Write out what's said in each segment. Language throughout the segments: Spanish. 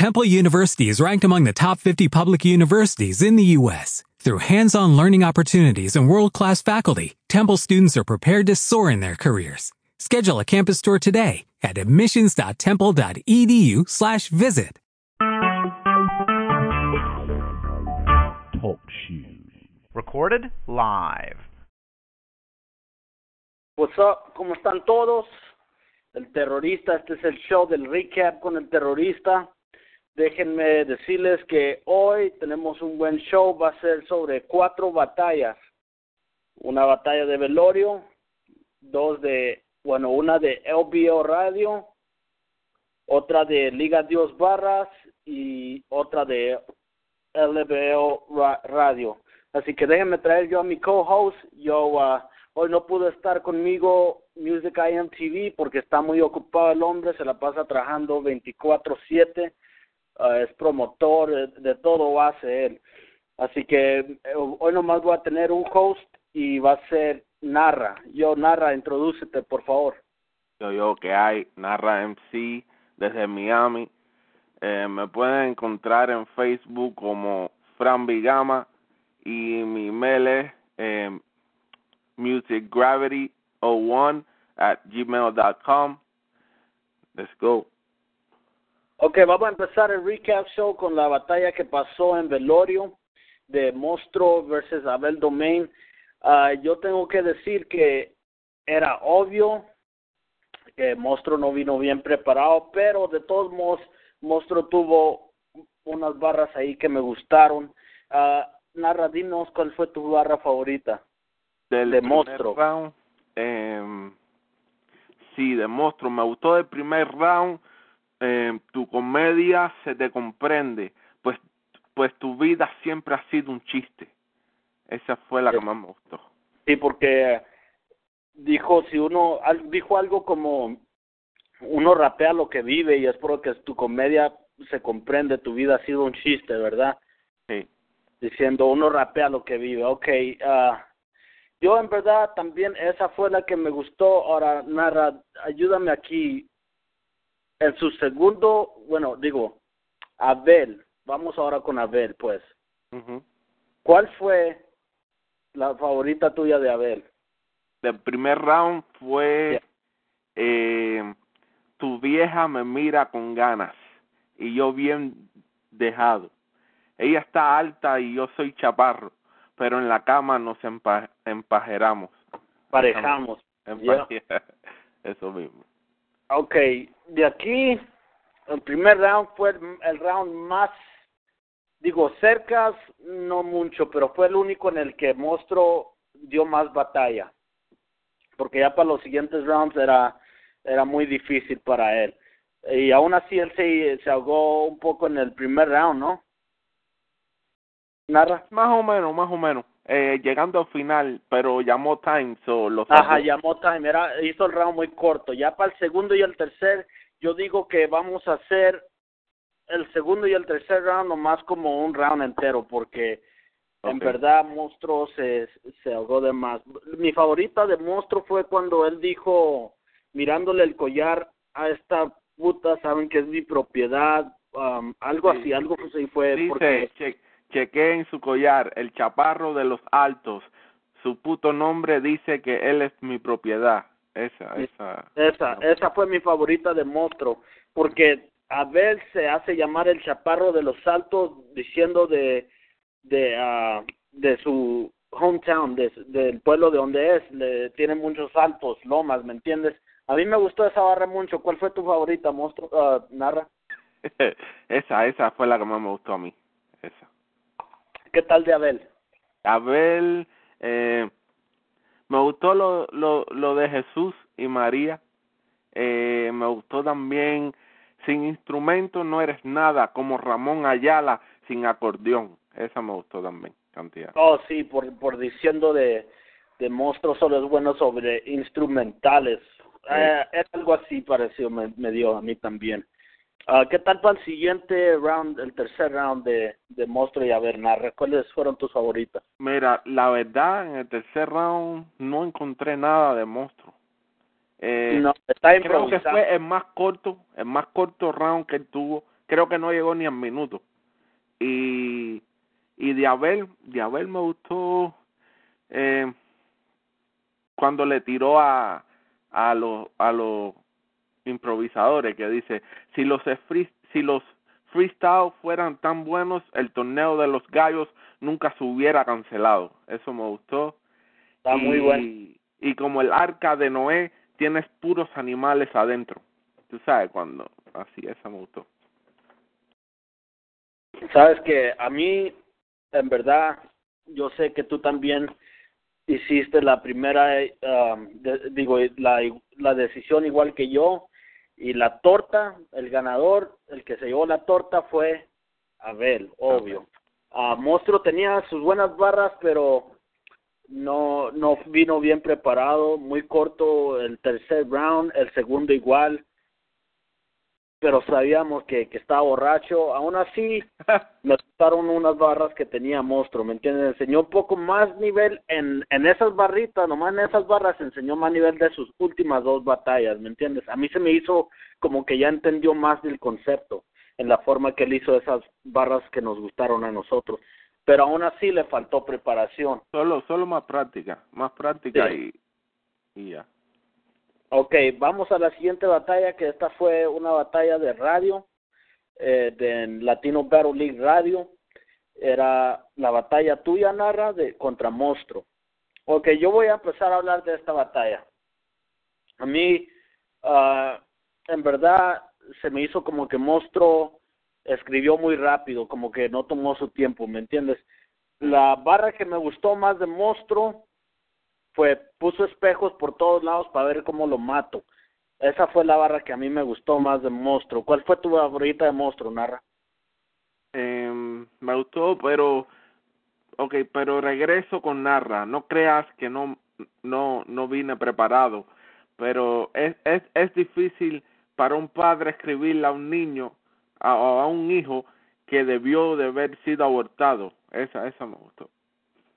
Temple University is ranked among the top 50 public universities in the U.S. Through hands-on learning opportunities and world-class faculty, Temple students are prepared to soar in their careers. Schedule a campus tour today at admissions.temple.edu/visit. Talk shoes. Recorded live. What's up? ¿Cómo están todos? El terrorista, este es el show del recap con el terrorista. Déjenme decirles que hoy tenemos un buen show, va a ser sobre cuatro batallas. Una batalla de velorio, dos de, bueno, una de LBO Radio, otra de Liga Dios Barras y otra de LBO Radio. Así que déjenme traer yo a mi co-host. Yo uh, hoy no pude estar conmigo Music IMTV porque está muy ocupado el hombre, se la pasa trabajando 24/7 uh, es promotor, de, de, todo hace él. Así que eh, hoy nomás voy a tener un host y va a ser Narra. Yo, Narra, introdúcete, por favor. Yo, yo, que hay, Narra MC desde Miami. Eh, me pueden encontrar en Facebook como Fran Vigama y mi email es eh, musicgravity01 at gmail.com. Let's go. Ok, vamos a empezar el recap show con la batalla que pasó en Velorio de Monstruo versus Abel Domain. Uh, yo tengo que decir que era obvio que Monstruo no vino bien preparado, pero de todos modos Monstruo tuvo unas barras ahí que me gustaron. Uh, narra, dinos cuál fue tu barra favorita del de Monstruo. Round, eh, sí, de Monstruo. Me gustó el primer round eh, tu comedia se te comprende, pues, pues tu vida siempre ha sido un chiste. Esa fue la que más me gustó. Sí, porque dijo, si uno, dijo algo como, uno rapea lo que vive y es porque tu comedia se comprende, tu vida ha sido un chiste, ¿verdad? Sí. Diciendo, uno rapea lo que vive. Ok, uh, yo en verdad también esa fue la que me gustó. Ahora, Narra, ayúdame aquí en su segundo, bueno, digo, Abel, vamos ahora con Abel, pues. Uh ¿Cuál fue la favorita tuya de Abel? El primer round fue eh, Tu vieja me mira con ganas y yo bien dejado. Ella está alta y yo soy chaparro, pero en la cama nos empa empajeramos. Parejamos. Yeah. Eso mismo. Ok, de aquí, el primer round fue el round más, digo, cercas, no mucho, pero fue el único en el que Monstruo dio más batalla. Porque ya para los siguientes rounds era, era muy difícil para él. Y aún así él se, se ahogó un poco en el primer round, ¿no? ¿Narra? Más o menos, más o menos. Eh, llegando al final, pero llamó time, so lo Ajá, llamó time, era, hizo el round muy corto. Ya para el segundo y el tercer, yo digo que vamos a hacer el segundo y el tercer round nomás como un round entero, porque okay. en verdad Monstruo se, se ahogó de más. Mi favorita de Monstruo fue cuando él dijo, mirándole el collar a esta puta, saben que es mi propiedad, um, algo sí. así, algo así fue. Dice, porque... che chequé en su collar, el chaparro de los altos. Su puto nombre dice que él es mi propiedad. Esa, esa. Esa, esa fue mi favorita de Monstruo, porque Abel se hace llamar el chaparro de los altos diciendo de de uh, de su hometown, de, del pueblo de donde es, le tiene muchos altos, lomas, ¿me entiendes? A mí me gustó esa barra mucho. ¿Cuál fue tu favorita, Monstruo? Uh, Narra. esa, esa fue la que más me gustó a mí. Esa. ¿Qué tal de Abel? Abel, eh, me gustó lo, lo, lo de Jesús y María. Eh, me gustó también, sin instrumento no eres nada, como Ramón Ayala sin acordeón. Esa me gustó también, cantidad. Oh, sí, por, por diciendo de, de monstruos solo es bueno sobre instrumentales. Sí. Eh, es algo así parecido, me, me dio a mí también. Uh, ¿Qué tal para el siguiente round, el tercer round de, de Monstruo y Avernar? ¿Cuáles fueron tus favoritas? Mira, la verdad, en el tercer round no encontré nada de Monstruo. Eh, no, está creo que fue el más corto, el más corto round que él tuvo, creo que no llegó ni a minuto. Y, y de Abel, de Abel me gustó eh, cuando le tiró a, a los a los improvisadores que dice si los si los freestyle fueran tan buenos el torneo de los gallos nunca se hubiera cancelado. Eso me gustó. Está muy bueno. y como el arca de Noé tienes puros animales adentro. Tú sabes cuando así eso me gustó. Sabes que a mí en verdad yo sé que tú también hiciste la primera, um, digo, la, la decisión igual que yo, y la torta, el ganador, el que se llevó la torta fue Abel, obvio. Uh, Monstruo tenía sus buenas barras, pero no, no vino bien preparado, muy corto el tercer round, el segundo igual pero sabíamos que, que estaba borracho. Aún así, me gustaron unas barras que tenía Monstruo, ¿me entiendes? Enseñó un poco más nivel en, en esas barritas, nomás en esas barras enseñó más nivel de sus últimas dos batallas, ¿me entiendes? A mí se me hizo como que ya entendió más del concepto en la forma que él hizo esas barras que nos gustaron a nosotros. Pero aún así le faltó preparación. Solo, solo más práctica, más práctica y, y ya. Ok, vamos a la siguiente batalla, que esta fue una batalla de radio, eh, de Latino Battle League Radio. Era la batalla tuya, Narra, de, contra Monstruo. Ok, yo voy a empezar a hablar de esta batalla. A mí, uh, en verdad, se me hizo como que Monstruo escribió muy rápido, como que no tomó su tiempo, ¿me entiendes? La barra que me gustó más de Monstruo fue puso espejos por todos lados para ver cómo lo mato. Esa fue la barra que a mí me gustó más de Monstruo. ¿Cuál fue tu favorita de Monstruo, Narra? Eh, me gustó, pero ok, pero regreso con Narra. No creas que no no no vine preparado, pero es es es difícil para un padre escribirle a un niño a, a un hijo que debió de haber sido abortado. Esa esa me gustó.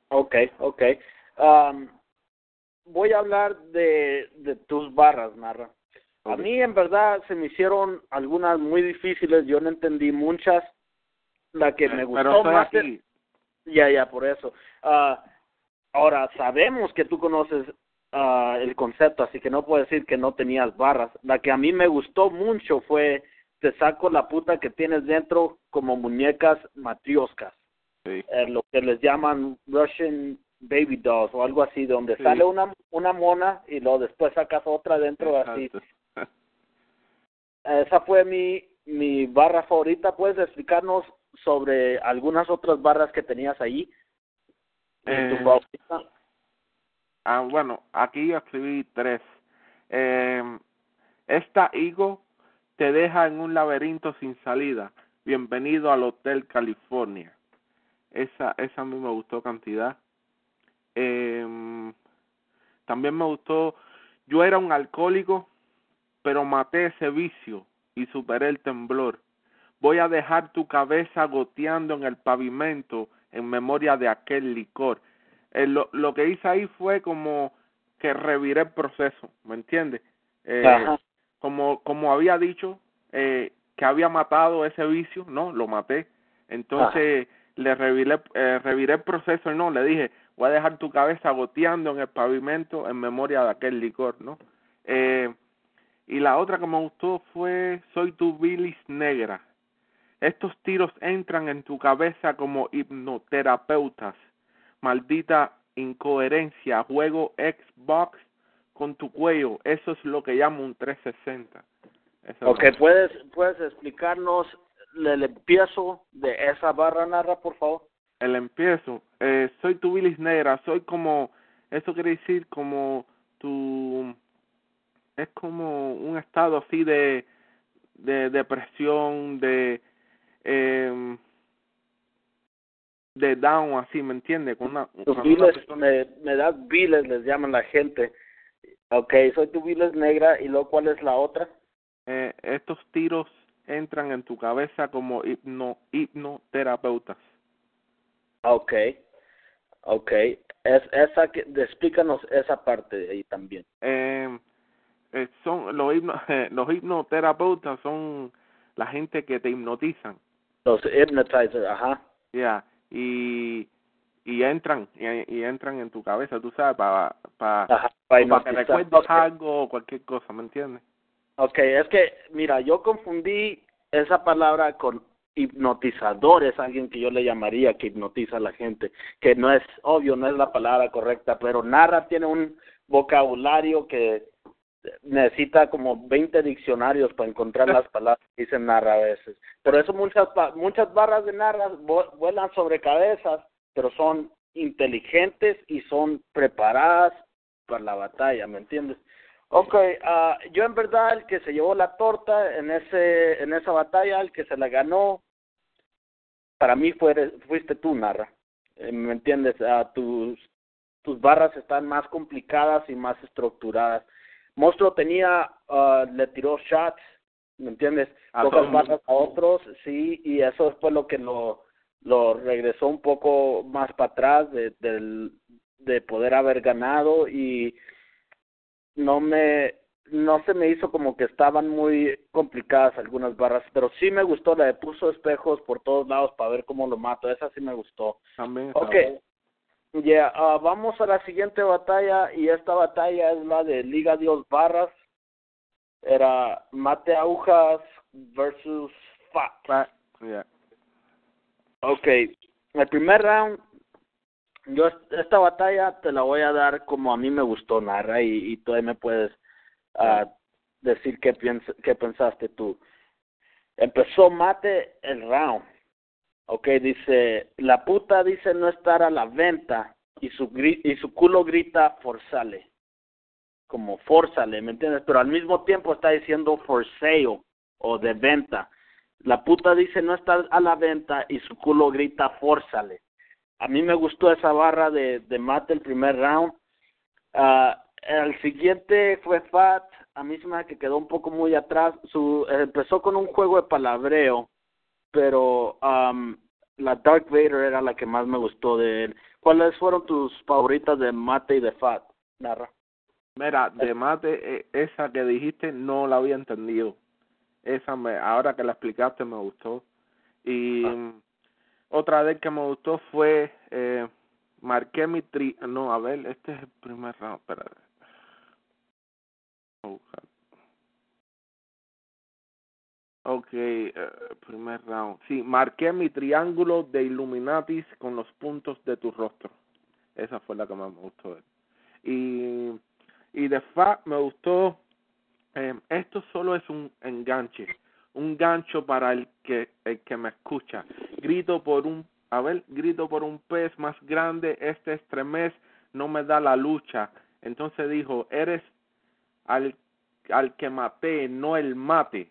Okay, okay. Um, voy a hablar de, de tus barras, Narra. A mí en verdad se me hicieron algunas muy difíciles, yo no entendí muchas. La que me gustó más... Ya, ya, por eso. Uh, ahora, sabemos que tú conoces uh, el concepto, así que no puedo decir que no tenías barras. La que a mí me gustó mucho fue te saco la puta que tienes dentro como muñecas matrioscas. Sí. Eh, lo que les llaman Russian baby dolls o algo así, donde sale una una mona y luego después sacas otra dentro así. Esa fue mi mi barra favorita. ¿Puedes explicarnos sobre algunas otras barras que tenías ahí? Eh, ah, bueno, aquí yo escribí tres. Eh, esta higo te deja en un laberinto sin salida. Bienvenido al Hotel California. Esa, esa a mí me gustó cantidad. Eh, también me gustó, yo era un alcohólico, pero maté ese vicio y superé el temblor. Voy a dejar tu cabeza goteando en el pavimento en memoria de aquel licor. Eh, lo, lo que hice ahí fue como que reviré el proceso, ¿me entiendes? Eh, como, como había dicho, eh, que había matado ese vicio, no, lo maté. Entonces le reviré, eh, reviré el proceso y no, le dije, voy a dejar tu cabeza goteando en el pavimento en memoria de aquel licor, ¿no? Eh, y la otra que me gustó fue Soy tu bilis negra. Estos tiros entran en tu cabeza como hipnoterapeutas. Maldita incoherencia. Juego Xbox con tu cuello. Eso es lo que llamo un 360. Eso ok, ¿puedes, ¿puedes explicarnos el empiezo de esa barra narra, por favor? El empiezo, eh, soy tu bilis negra, soy como, eso quiere decir como tu, es como un estado así de, de depresión, de, eh, de down, así, ¿me entiende? Con una, Tus biles, me, me das biles, les llaman la gente. Ok, soy tu biles negra, ¿y luego cuál es la otra? Eh, estos tiros entran en tu cabeza como hipno, hipnoterapeutas. Okay, okay. Es, esa que, explícanos esa parte de ahí también. Eh, son los hipno, los hipnoterapeutas son la gente que te hipnotizan. Los hypnotizers, ajá. Ya, y y entran y, y, entran en tu cabeza, tú sabes, para para para que recuerdes algo o cualquier cosa, ¿me entiendes? Okay, es que mira, yo confundí esa palabra con hipnotizador, es alguien que yo le llamaría que hipnotiza a la gente, que no es obvio, no es la palabra correcta, pero narra tiene un vocabulario que necesita como 20 diccionarios para encontrar las palabras que dicen narra a veces. Por eso muchas muchas barras de narra vuelan sobre cabezas pero son inteligentes y son preparadas para la batalla, ¿me entiendes? Ok, uh, yo en verdad el que se llevó la torta en ese en esa batalla, el que se la ganó, para mí fue, fuiste tú, Narra. Eh, ¿Me entiendes? Uh, tus, tus barras están más complicadas y más estructuradas. Monstruo tenía, uh, le tiró shots, ¿me entiendes? A barras a otros, sí, y eso fue lo que lo lo regresó un poco más para atrás de, de, de poder haber ganado y no me no se me hizo como que estaban muy complicadas algunas barras, pero sí me gustó la de puso espejos por todos lados para ver cómo lo mato, esa sí me gustó. También. Ok, ya, ah, vamos a la siguiente batalla y esta batalla es la de Liga Dios Barras. Era Mate Agujas versus Fat. Ok, el primer round, yo esta batalla te la voy a dar como a mí me gustó, Narra, y, y tú ahí me puedes uh, decir qué, qué pensaste tú. Empezó mate el round. Ok, dice, la puta dice no estar a la venta y su, y su culo grita forzale. Como forzale, ¿me entiendes? Pero al mismo tiempo está diciendo for sale o de venta. La puta dice no está a la venta y su culo grita fórzale. A mí me gustó esa barra de, de mate el primer round. Uh, el siguiente fue Fat. A mí se me que quedó un poco muy atrás. Su, empezó con un juego de palabreo, pero um, la Dark Vader era la que más me gustó de él. ¿Cuáles fueron tus favoritas de mate y de Fat, Narra? Mira, de mate, eh, esa que dijiste no la había entendido esa me, ahora que la explicaste me gustó. Y ah. Otra vez que me gustó fue, eh, marqué mi tri, no, a ver, este es el primer round, espera. Ok, eh, primer round. Sí, marqué mi triángulo de Illuminatis con los puntos de tu rostro. Esa fue la que más me gustó. Y, y de fa me gustó eh, esto solo es un enganche, un gancho para el que, el que me escucha. Grito por un, a ver, grito por un pez más grande, este estremez no me da la lucha. Entonces dijo, eres al, al que maté, no el mate.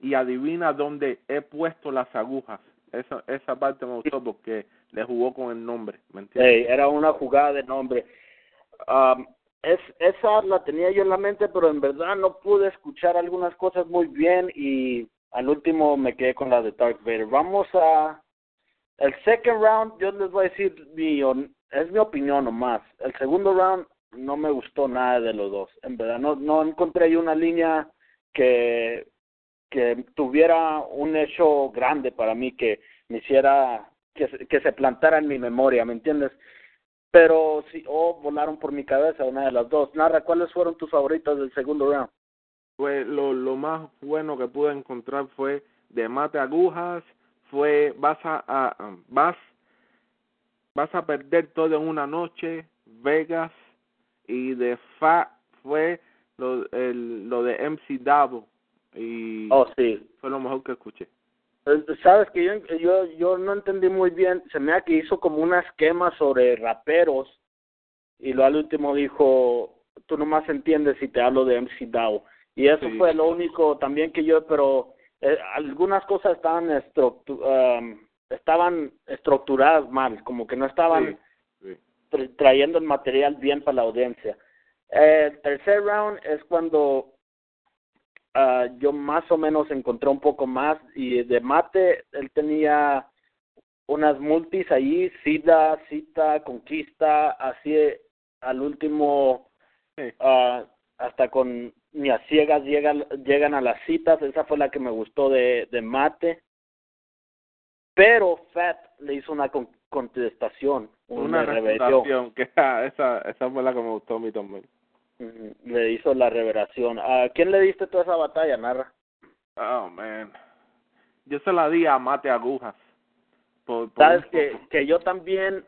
Y adivina dónde he puesto las agujas. Esa, esa parte me gustó porque le jugó con el nombre, ¿me era una jugada de nombre. Um, es, esa la tenía yo en la mente, pero en verdad no pude escuchar algunas cosas muy bien y al último me quedé con la de Dark Vader. Vamos a el second round, yo les voy a decir mi es mi opinión nomás. El segundo round no me gustó nada de los dos. En verdad no no encontré yo una línea que que tuviera un hecho grande para mí que me hiciera que, que se plantara en mi memoria, ¿me entiendes? pero sí, o volaron por mi cabeza, una de las dos. Narra, ¿cuáles fueron tus favoritos del segundo round? Pues lo, lo más bueno que pude encontrar fue de mate agujas, fue vas a, vas vas a perder todo en una noche, Vegas y de fa fue lo el, lo de MC Davo y oh sí. fue lo mejor que escuché. Eh, sabes que yo, yo yo no entendí muy bien se me ha que hizo como una esquema sobre raperos y lo al último dijo tú nomás entiendes si te hablo de MC Dow y eso fue lo único también que yo pero eh, algunas cosas estaban um, estaban estructuradas mal como que no estaban trayendo el material bien para la audiencia. El tercer round es cuando uh, yo más o menos encontré un poco más y de mate él tenía unas multis ahí, Sida, Cita, Conquista, así al último uh, hasta con ni a ciegas llegan, llegan a las citas, esa fue la que me gustó de, de Mate. Pero Fat le hizo una contestación, una, revelación. Que esa, esa fue la que me gustó a mí también. Le hizo la revelación. ¿A quién le diste toda esa batalla, Narra? Oh, man. Yo se la di a Mate Agujas. Sabes que, que yo también,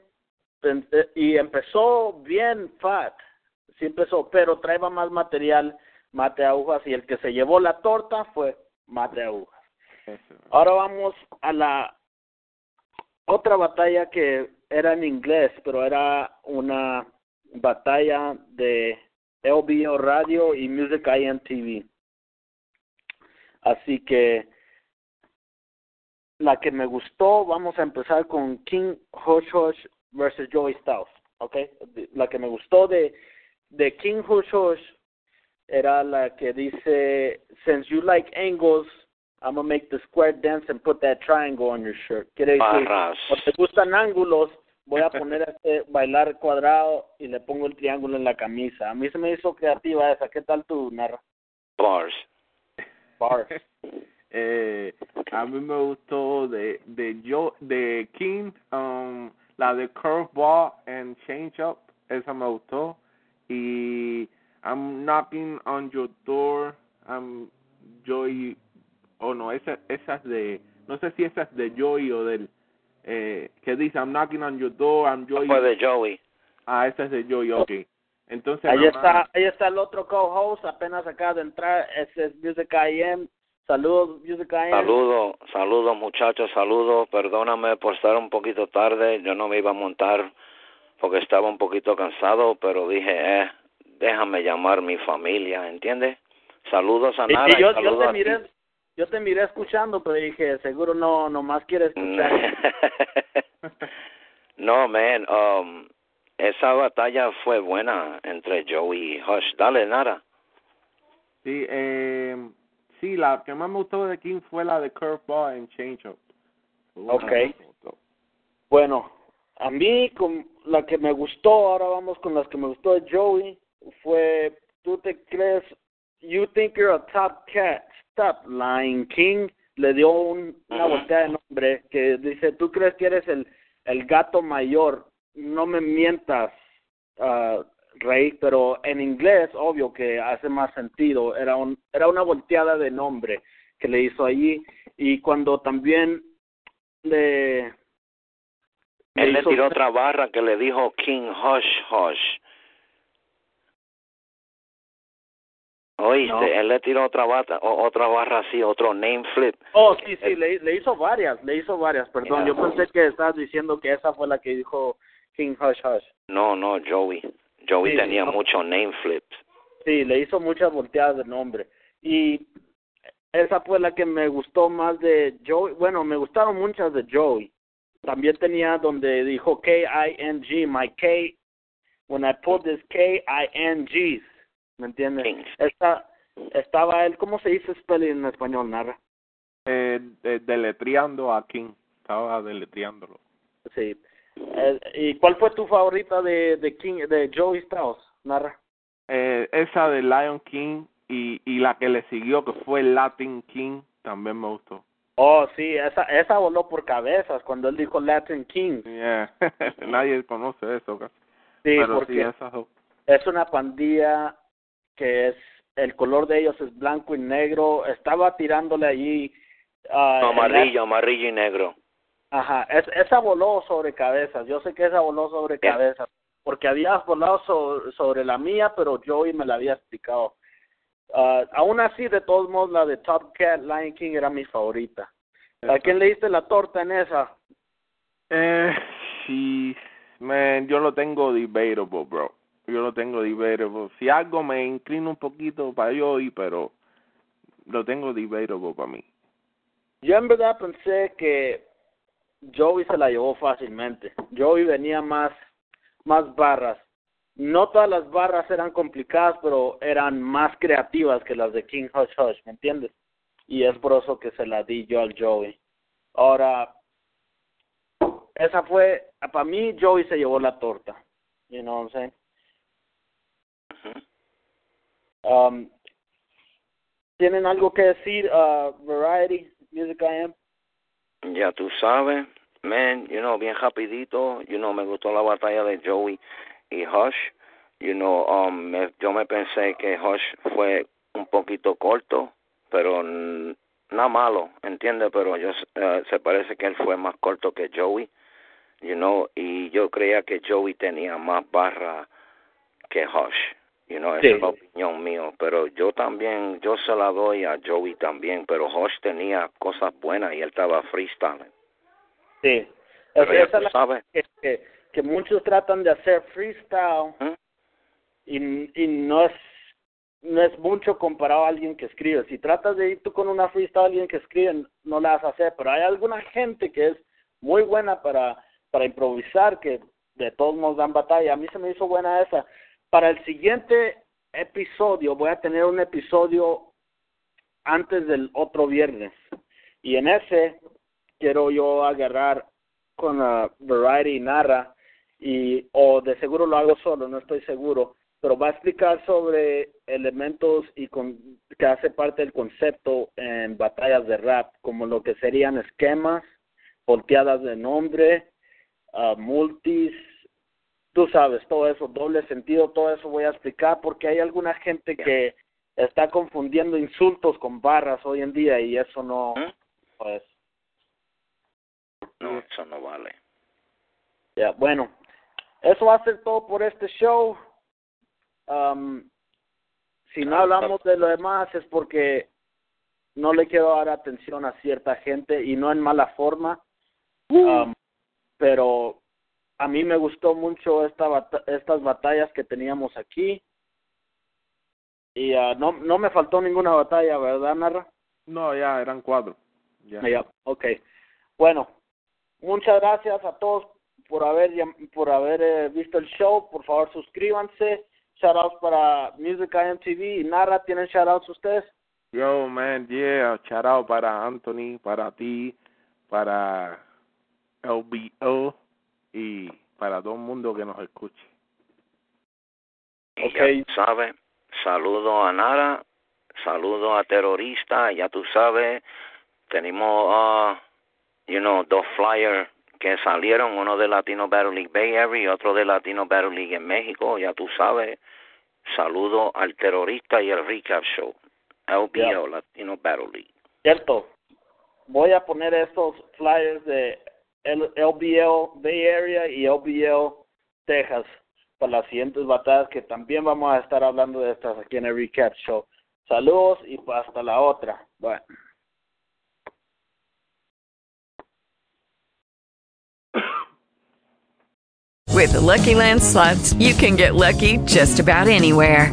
y empezó bien Fat, sí empezó, pero traía más material Mate Agujas y el que se llevó la torta fue Mate Agujas. Ahora vamos a la otra batalla que era en inglés, pero era una batalla de LBO Radio y Music IMTV. Así que la que me gustó, vamos a empezar con King Hush Hush versus Joey Styles, ¿ok? La que me gustó de, de King Hush Hush era la que dice, since you like angles, I'm gonna make the square dance and put that triangle on your shirt. Quiere decir, si te gustan ángulos, voy a poner este bailar cuadrado y le pongo el triángulo en la camisa. A mí se me hizo creativa esa. ¿Qué tal tú, Narra? Bars. Bars. eh, a mí me gustó de de yo de King um, la de curveball and change up esa me gustó knocking on your door I'm Joy oh no esa esa es de no sé si esa es de Joy o del eh, que dice I'm knocking on your door I'm Joy fue de Joey. Ah esa es de Joy okay entonces ahí está ahí está el otro co-host apenas acaba de entrar ese es Music IM Saludos, Saludos, saludos muchachos, saludos. Perdóname por estar un poquito tarde. Yo no me iba a montar porque estaba un poquito cansado, pero dije, eh, déjame llamar mi familia, ¿entiendes? Saludos a Nara. yo, te miré, yo te miré escuchando, pero dije, seguro no, nomás quiere escuchar. no, man, um, esa batalla fue buena entre Joey y Hush. Dale, Nara. Sí, eh sí, la que más me gustó de King fue la de Curveball en Change Up. Ok. Bueno, a mí con la que me gustó, ahora vamos con las que me gustó de Joey, fue, tú te crees, you think you're a top cat, stop lying king, le dio un, una voltea de nombre que dice, tú crees que eres el, el gato mayor, no me mientas, uh, Rey, pero en inglés, obvio que hace más sentido. Era, un, era una volteada de nombre que le hizo allí. Y cuando también le. Él le, tiró otra barra que le dijo King Hush Hush. Oíste, él le tiró otra barra, otra barra así, otro name flip. Oh, sí, sí, le, le hizo varias, le hizo varias, perdón. Yo pensé que estabas diciendo que esa fue la que dijo King Hush Hush. No, no, Joey. Joey tenía muchos name flips. Sí, le hizo muchas volteadas de nombre. Y esa fue la que me gustó más de Joey. Bueno, me gustaron muchas de Joey. También tenía donde dijo K-I-N-G, my K, when I put this K-I-N-G, ¿me entiendes? Esta, estaba él, ¿cómo se dice spelling en español, Narra? Eh, deletreando a King, estaba deletreándolo. Sí, eh, ¿Y cuál fue tu favorita de, de King, de Joey Strauss, Narra? Eh, esa de Lion King y, y la que le siguió, que fue Latin King, también me gustó. Oh, sí, esa, esa voló por cabezas cuando él dijo Latin King. Yeah. Nadie conoce eso. Casi. Sí, porque es una pandilla que es, el color de ellos es blanco y negro. Estaba tirándole allí. Uh, amarillo, amarillo y negro. Ajá, es, esa voló sobre cabezas. Yo sé que esa voló sobre cabezas, porque había volado sobre, la mía, pero Joey me la había explicado. Uh, aún así, de todos modos, la de Top Cat Lion King era mi favorita. ¿A quién le diste la torta en esa? Eh, sí, man, yo lo tengo debatable, bro. Yo lo tengo debatable. Si algo me inclina un poquito para Joey, pero lo tengo debatable para mí. Yo en verdad pensé que Joey se la llevó fácilmente. Joey venía más, más barras. No todas las barras eran complicadas, pero eran más creativas que las de King Hush Hush, ¿me entiendes? Y es por eso que se la di yo al Joey. Ahora, esa fue, para mí Joey se llevó la torta. You know what I'm saying? Um, ¿Tienen algo que decir, uh, Variety, Music I Am? Ya tú sabes, man, you know, bien rapidito, you know, me gustó la batalla de Joey y Hush, you know, um, me, yo me pensé que Hush fue un poquito corto, pero nada malo, ¿entiendes? Pero yo, uh, se parece que él fue más corto que Joey, you know, y yo creía que Joey tenía más barra que Hush. You know, esa es la opinión mío, pero yo también, yo se la doy a Joey también, pero Hush tenía cosas buenas y él estaba freestyling. Sí, esa es la que, que, muchos tratan de hacer freestyle y, y no es no es mucho comparado a alguien que escribe. Si tratas de ir tú con una freestyle a alguien que escribe, no la vas a hacer, pero hay alguna gente que es muy buena para, para improvisar, que de todos modos dan batalla. A mí se me hizo buena esa para el siguiente episodio voy a tener un episodio antes del otro viernes. Y en ese quiero yo agarrar con la Variety Narra y o de seguro lo hago solo, no estoy seguro, pero va a explicar sobre elementos y con, que hace parte del concepto en batallas de rap, como lo que serían esquemas, volteadas de nombre, uh, multis, tú sabes, todo eso, doble sentido, todo eso voy a explicar porque hay alguna gente que está confundiendo insultos con barras hoy en día y eso no, pues. No, eso no vale. Ya, bueno, eso va a ser todo por este show. Um, si no hablamos de lo demás es porque no le quiero dar atención a cierta gente y no en mala forma. Um, pero a mí me gustó mucho esta estas batallas que teníamos aquí. Y uh, no, no me faltó ninguna batalla, ¿verdad, Narra? No, ya eran cuatro. Ya, ya ok. Bueno, muchas gracias a todos por haber por haber eh, visto el show. Por favor, suscríbanse. Shoutouts para Music IMTV y Narra. ¿Tienen shoutouts ustedes? Yo, man, yeah. Shoutout para Anthony, para ti, para LBO y para todo el mundo que nos escuche. okay. ya sabes, saludo a Nara, saludo a terrorista, ya tú sabes, tenemos, uh, you know, dos flyers que salieron, uno de Latino Battle League Bay Area y otro de Latino Battle League en México, ya tú sabes, saludo al terrorista y el recap show, LBO, Latino Battle League. Cierto, voy a poner esos flyers de LBL Bay Area y LBL Texas para las siguientes batallas que también vamos a estar hablando de estas aquí en el Recap Show. Saludos y hasta la otra. With the Lucky Land slots, you can get lucky just about anywhere.